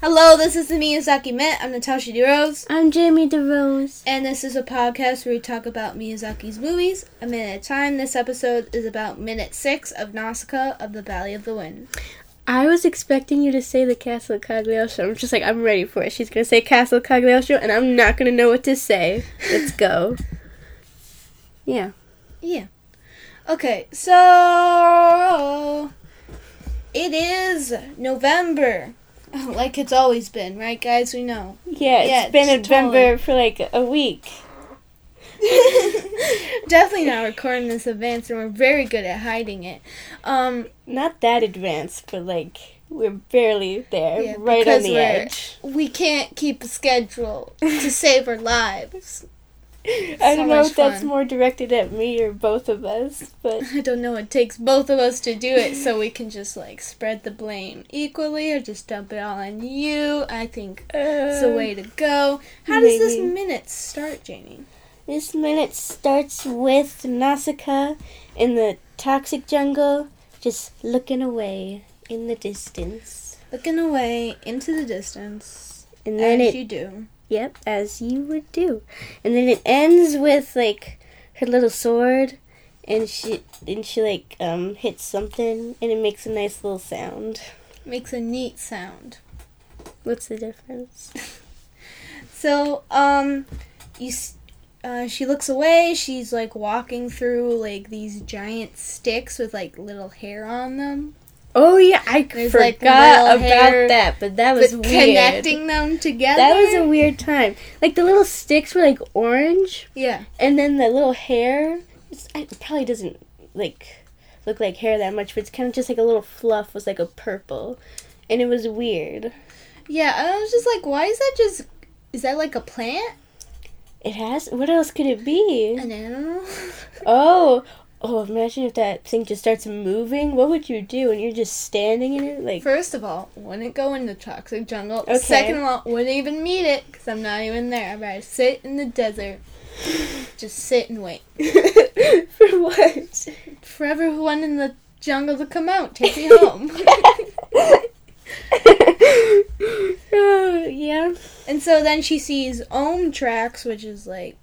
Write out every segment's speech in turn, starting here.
Hello, this is the Miyazaki Met. I'm Natasha DeRose, I'm Jamie DeRose. and this is a podcast where we talk about Miyazaki's movies a minute at a time. This episode is about minute six of Nausicaa of the Valley of the Wind. I was expecting you to say the Castle Cagliostro. I'm just like, I'm ready for it. She's gonna say Castle Cagliostro, and I'm not gonna know what to say. Let's go. Yeah. Yeah. Okay, so it is November, like it's always been, right, guys? We know. Yeah, it's Yeah, been it's November for like a week. Definitely not recording this advance, and we're very good at hiding it. Um, Not that advanced, but like we're barely there, Yeah, right on the edge. we can't keep a schedule to save our lives. I don't know if that's more directed at me or both of us, but I don't know. It takes both of us to do it, so we can just like spread the blame equally, or just dump it all on you. I think it's the uh, way to go. How does this minute start, Jamie? This minute starts with Nausicaa in the toxic jungle, just looking away in the distance. Looking away into the distance, And then as it, you do. Yep, as you would do. And then it ends with like her little sword, and she and she like um hits something, and it makes a nice little sound. Makes a neat sound. What's the difference? So, um, you, uh, she looks away. She's like walking through like these giant sticks with like little hair on them, Oh yeah, I There's, forgot like, about hair, that, but that was but weird. connecting them together. That was a weird time. Like the little sticks were like orange, yeah. and then the little hair. It's, it probably doesn't like look like hair that much, but it's kind of just like a little fluff was like a purple, and it was weird. Yeah, I was just like, why is that just? Is that like a plant? It has. What else could it be? An animal? Oh, oh! Imagine if that thing just starts moving. What would you do? And you're just standing in it, like. First of all, wouldn't go in the toxic jungle. Okay. Second of all, wouldn't even meet it because I'm not even there. I'd rather sit in the desert, just sit and wait For what? for everyone in the jungle to come out, take me home. oh yeah. and so then she sees ohm tracks, which is like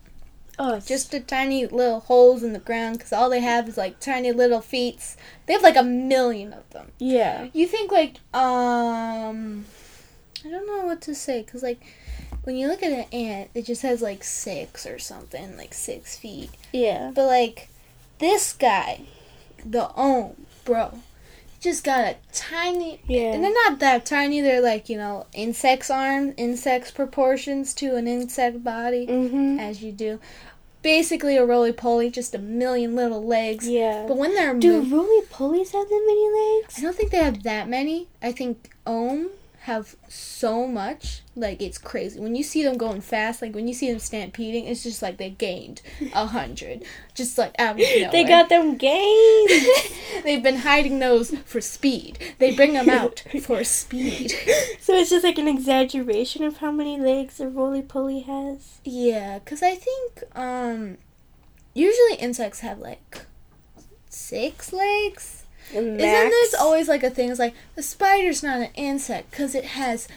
Oh, just a tiny little holes in the ground because all they have is like tiny little feet. They have like a million of them. yeah. You think like um I don't know what to say cuz like when you look at an ant it just has like 6 or something, like 6 feet. Yeah. But like this guy, the ohm, bro, just got a tiny Yeah. and they're not that tiny, they're like, you know, insect's arm, insect's proportions to an insect body Mhm. as you do. Basically a roly poly, just a million little legs. Yeah. But when they're Do mov- roly polies have that many legs? I don't think they have that many. I think Ohm have so much. Like it's crazy. When you see them going fast, like when you see them stampeding, it's just like they gained a hundred. Just like out of nowhere. They got them gains. They've been hiding those for speed. They bring them out for speed. so it's just like an exaggeration of how many legs a roly poly has. Yeah, cause I think um usually insects have like six legs. And Isn't max- this always like a thing? It's like the spider's not an insect because it has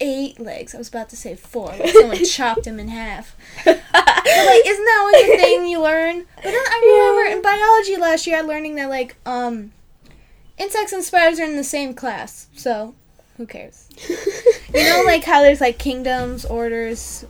eight legs. I was about to say four, like someone chopped him in half. But like, isn't that always a thing you learn? But then I remember Yeah. in biology last year, I learning that like um, insects and spiders are in the same class. So who cares? You know, like how there's like kingdoms, orders,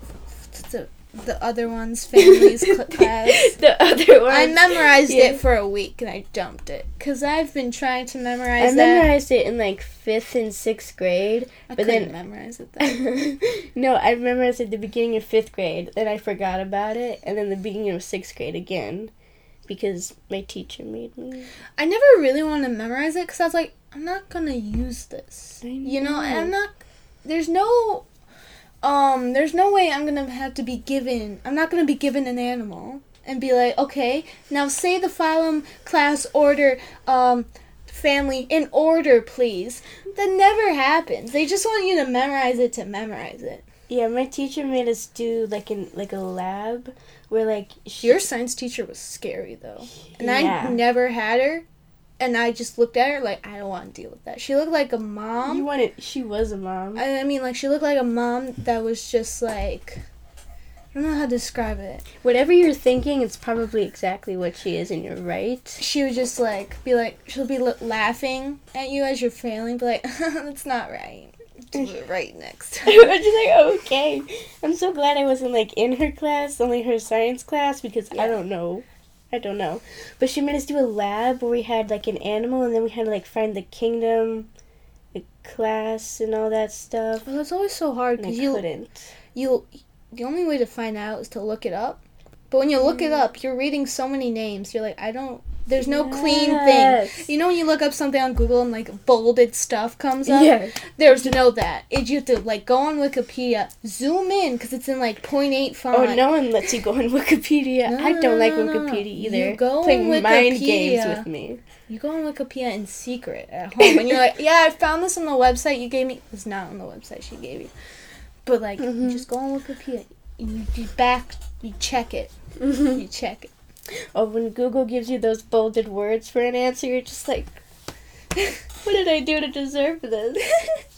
the, the other ones, families, cl- class. the other one. I memorized Yeah. it for a week and I dumped it because I've been trying to memorize. I that. memorized it in like fifth and sixth grade. I but then- memorize it then. no, I memorized it at the beginning of fifth grade, then I forgot about it, and then the beginning of sixth grade again, because my teacher made me. I never really wanted to memorize it because I was like, I'm not gonna use this. I You know, and I'm not. There's no. Um, there's no way I'm gonna have to be given. I'm not gonna be given an animal and be like, okay, now say the phylum, class, order, um, family in order, please. That never happens. They just want you to memorize it to memorize it. Yeah, my teacher made us do like in like a lab where like she, Your science teacher was scary though, and Yeah. I never had her. And I just looked at her like I don't want to deal with that. She looked like a mom. you wanted. She was a mom. I, I mean, like she looked like a mom that was just like I don't know how to describe it. Whatever you're thinking, it's probably exactly what she is, and you're right. She would just like be like she'll be l- laughing at you as you're failing, be like that's not right. Do it right next time. I was just like, okay. I'm so glad I wasn't like in her class, only her science class, because Yeah. I don't know. I don't know. But she made us do a lab where we had like an animal and then we had to like find the kingdom, the class, and all that stuff. Well, it's always so hard because you couldn't. you the only way to find out is to look it up. But when you look it mm-hmm. up, you're reading so many names. You're like, I don't. There's no clean thing. You know when you look up something on Google and like bolded stuff comes up. Yeah. There's no that. It you have to like go on Wikipedia, zoom in because it's in like 0.8 font. Oh, no one lets you go on Wikipedia. No, I don't like no, no, no. Wikipedia either. You go Playing on mind games Wikipedia. with me. You go on Wikipedia in secret at home, and you're like, "Yeah, I found this on the website you gave me." It's not on the website she gave you, but like, Mhm. you just go on Wikipedia. You, you back, you check it, Mm-hmm. you check it. Oh, when Google gives you those bolded words for an answer, you're just like, what did I do to deserve this?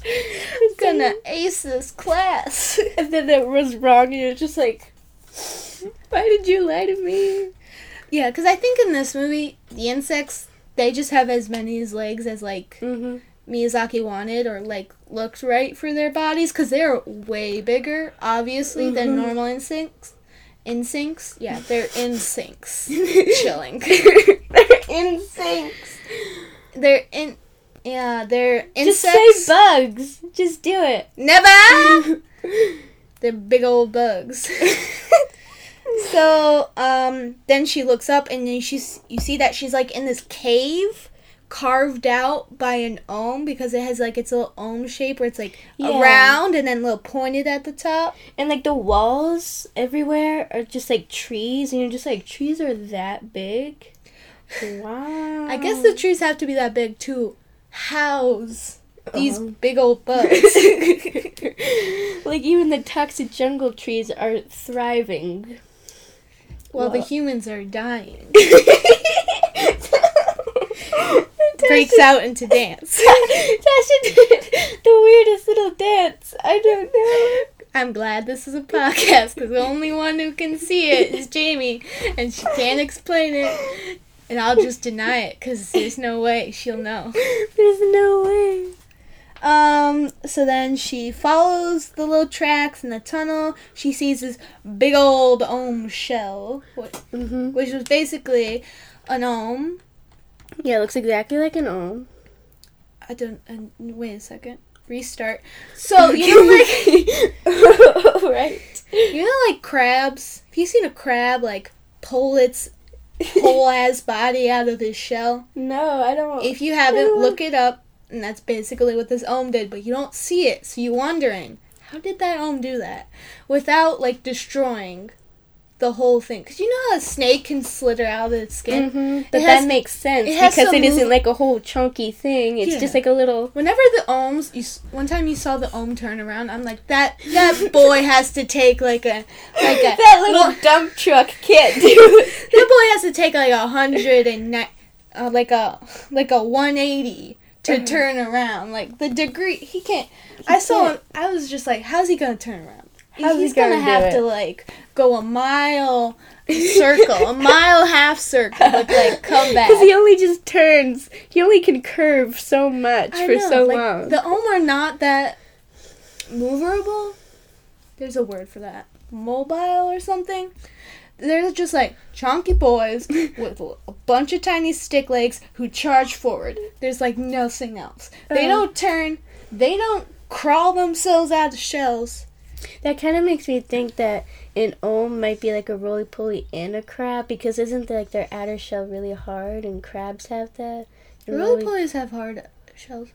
I'm gonna ace this class. And then it was wrong, and you're just like, why did you lie to me? yeah, because I think in this movie, the insects they just have as many legs as like Mm-hmm. Miyazaki wanted or like looked right for their bodies because they're way bigger, obviously, than Mhm. normal insects. Instincts, yeah, they're instincts. Chilling. They're in insects. They're in. Yeah, they're insects. Just say bugs. Just do it. Never. they're big old bugs. so um, then she looks up and then she's you see that she's like in this cave carved out by an ohm because it has like its little ohm shape where it's like Yeah. round and then a little pointed at the top. And like the walls everywhere are just like trees, and you're just like, trees are that big? Wow. I guess the trees have to be that big to house these Uh-huh. big old bugs. like even the toxic jungle trees are thriving. while the humans are dying. Breaks out into dance. Tasha did the weirdest little dance. I don't know. I'm glad this is a podcast because the only one who can see it is Jamie, and she can't explain it. And I'll just deny it because there's no way she'll know. There's no way. Um, so then she follows the little tracks in the tunnel. She sees this big old ohm shell, wh- Mm-hmm. which was basically an ohm. Yeah, it looks exactly like an ohm. I don't. Uh, wait a second. Restart. So you know, like right. you know, like crabs. Have you seen a crab like pull its whole ass body out of his shell? No, I don't. If you haven't, look it up. And that's basically what this ohm did, but you don't see it, so you're wondering, how did that ohm do that? Without, like, destroying the whole thing. Because you know how a snake can slither out of its skin? hmm But It has- that makes sense it because it isn't like a whole chunky thing. It's Yeah. just like a little. Whenever the ohms, you, one time you saw the ohm turn around, I'm like, that that boy has to take, like, a, like a, that little well, dump truck can't do that boy has to take, like, a hundred and ni- uh, like a, like a 180 to Uh-huh. turn around. Like, the degree, he can't, I saw him, I was just like, how's he gonna turn around? How's he He's gonna, gonna have it? to like go a mile circle, a mile half circle, like like come back. Because he only just turns. He only can curve so much I for know, so like, long. The ohm are not that moverable. There's a word for that. Mobile or something. They're just like chunky boys with a bunch of tiny stick legs who charge forward. There's like nothing else. They Uh. don't turn. They don't crawl themselves out of shells. That kind of makes me think that an ohm might be like a roly poly and a crab because isn't like their outer shell really hard and crabs have that? Roly polies have hard shells.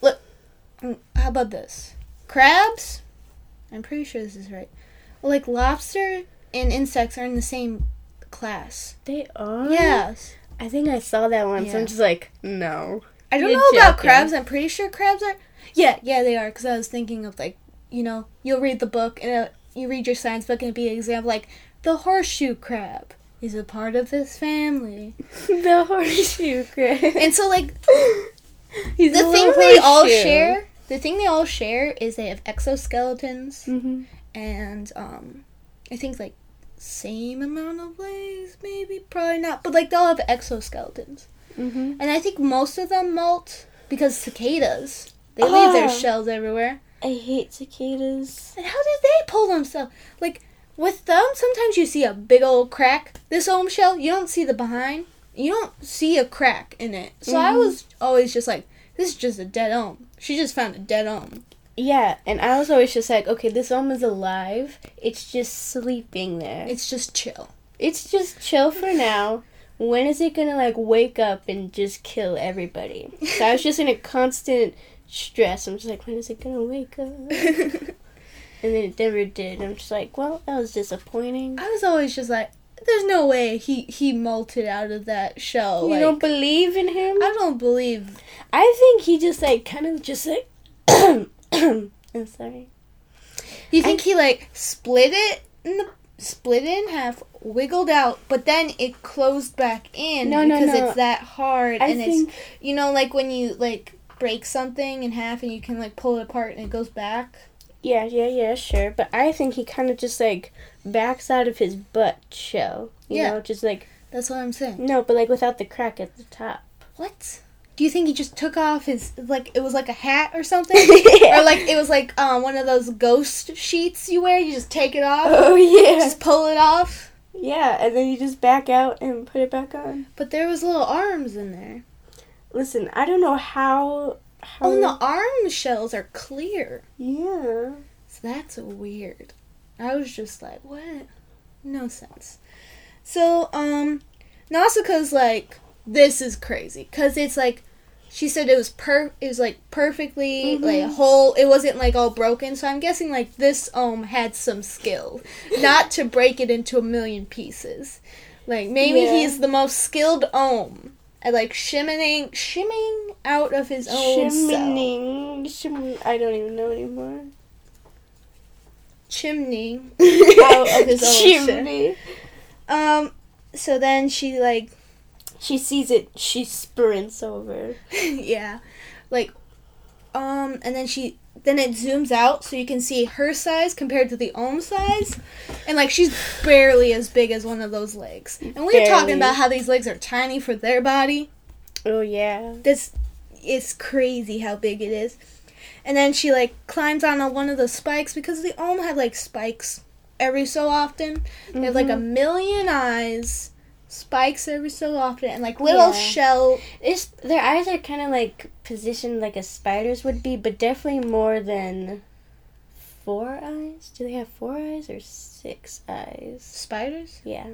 Look, mm, how about this? Crabs? I'm pretty sure this is right. Like lobster and insects are in the same class. They are. Yes. I think I saw that one, so I'm just like, no. I don't You're know about crabs. I'm pretty sure crabs are. Yeah, yeah, they are. Because I was thinking of like, you know, you'll read the book and uh you read your science book and it'd be an example like the horseshoe crab. is a part of this family. the horseshoe crab. And so, like, He's the thing little they all share, the thing they all share is they have exoskeletons Mhm. and, um, I think, like, same amount of legs, maybe, probably not, but, like, they'll have exoskeletons. Mhm. And I think most of them molt because cicadas, they leave their Ah. shells everywhere. I hate cicadas. And how did they pull themselves? Like with them, sometimes you see a big old crack. This ohm shell, you don't see the behind. You don't see a crack in it. So I Mhm. was always just like, this is just a dead ohm. She just found a dead ohm. Yeah, and I was always just like, okay, this ohm is alive. It's just sleeping there. It's just chill. It's just chill for now. When is it gonna like wake up and just kill everybody? So I was just in a constant stress. I'm just like, when is it gonna wake up? And then it never did. I'm just like, well, that was disappointing. I was always just like, there's no way he he molted out of that shell. You like, don't believe in him? I don't believe. I think he just like kind of just like. I'm sorry. You think he like split it in the split it in half, wiggled out, but then it closed back in No, no, because no. it's that hard I and think it's you know like when you like break something in half and you can like pull it apart and it goes back. yeah, yeah, yeah, sure. But I think he kind of just like backs out of his butt shell. You Yeah. know, just like That's what I'm saying. no, but like without the crack at the top. What? Do you think he just took off his like it was like a hat or something? Or like it was like um, one of those ghost sheets you wear. You just take it off, Oh yeah. just pull it off. Yeah, and then you just back out and put it back on. But there was little arms in there. Listen, I don't know how. how Oh, and the arm shells are clear. yeah. So that's weird. I was just like, what? No sense. So, um, Nausicaa's like, this is crazy. Because it's like, she said it was per, it was like perfectly, Mhm. like whole, it wasn't like all broken. So I'm guessing like this ohm had some skill. not to break it into a million pieces. Like, maybe Yeah. he's the most skilled ohm. At like shimming, shimming out of his own. Shimming. Shim- I don't even know anymore. Chimney out of his own. Chimney. Um, so then she like, She sees it. She sprints over. yeah, like, um, and then she then it zooms out so you can see her size compared to the ohm size, and like she's barely as big as one of those legs. And we were talking about how these legs are tiny for their body. Oh yeah. This it's crazy how big it is. And then she like climbs on one of the spikes because the ohm had like spikes every so often. They have like a Mhm. million eyes, spikes every so often, and like little Yeah. shell. It's their eyes are kind of like positioned like a spider's would be, but definitely more than four eyes. Do they have four eyes or six eyes? Spiders? Yeah.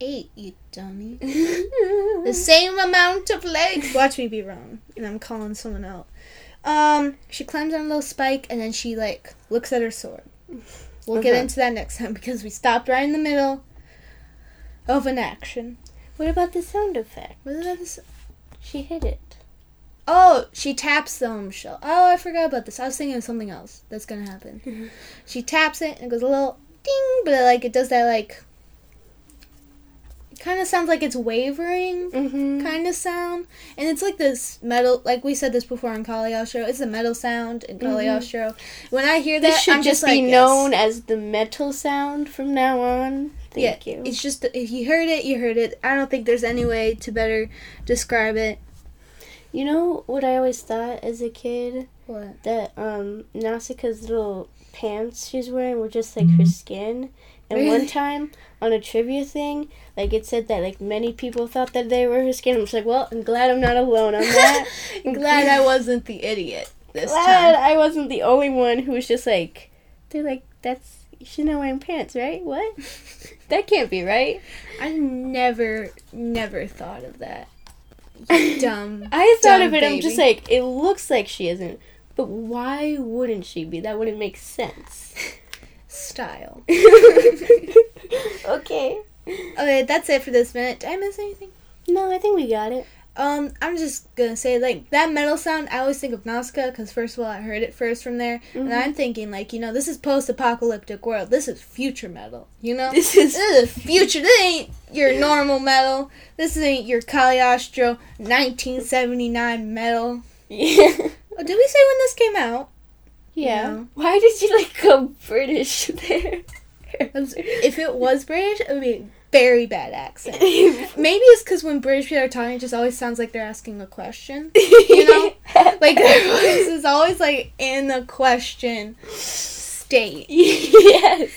Eight, you dummy. the same amount of legs. Watch me be wrong, and I'm calling someone out. Um, she climbs on a little spike, and then she like looks at her sword. We'll get Uh-huh. into that next time because we stopped right in the middle of an action. What about the sound effect? Was that this? She hit it. Oh, she taps the home shell. Oh, I forgot about this. I was thinking of something else that's gonna happen. Mhm. She taps it and it goes a little ding, but it, like it does that like. Kind of sounds like it's wavering. Mm-hmm. kind of sound, and it's like this metal. Like we said this before on Kali Show, it's a metal sound in Kali Mhm. Show. When I hear that, This should I'm just, just, be like, known yes. as the metal sound from now on. Thank yeah, you. it's just if you heard it, you heard it. I don't think there's any way to better describe it. You know what I always thought as a kid? What? That um Nausicaa's little pants she's wearing were just like her skin. And Really? one time on a trivia thing, like it said that like many people thought that they were her skin. I'm just like, well, I'm glad I'm not alone on that. Glad I wasn't the idiot this glad time. I wasn't the only one who was just like, they're like, that's she's not wearing pants, right? What? that can't be right. I never, never thought of that. You dumb. I thought dumb of it. I'm just like, it looks like she isn't, but why wouldn't she be? That wouldn't make sense. Style. okay. Okay, that's it for this minute. Did I miss anything? No, I think we got it. Um, I'm just gonna say like that metal sound. I always think of Nausicaa because first of all, I heard it first from there, and Mhm. I'm thinking like you know this is post-apocalyptic world. This is future metal. You know, This is this is future. This ain't your normal metal. This ain't your Cagliostro 1979 metal. yeah. Oh, did we say when this came out? Yeah. No. Why did you like go British there? If it was British, it would be a very bad accent. Maybe it's because when British people are talking, it just always sounds like they're asking a question. You know, like their voice is always like in a question state. yes.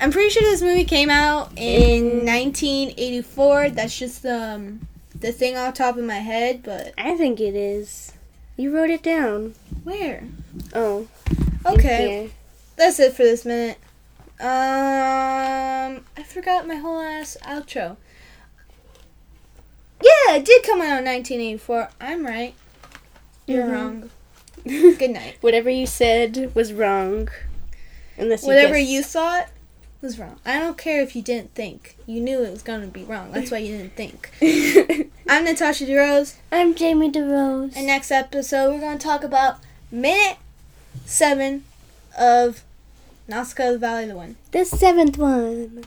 I'm pretty sure this movie came out in 1984. That's just um, the thing off the top of my head, but I think it is. You wrote it down. where? Oh. Okay, that's it for this minute. Um, I forgot my whole ass outro. Yeah, it did come out in 1984. I'm right. You're Mhm. wrong. Good night. Whatever you said was wrong. Unless you Whatever guessed. you thought was wrong. I don't care if you didn't think. You knew it was going to be wrong. That's why you didn't think. I'm Natasha DeRose, I'm Jamie DeRose. and next episode we're going to talk about minute seven of Nausicaa Valley the Wind. the seventh one.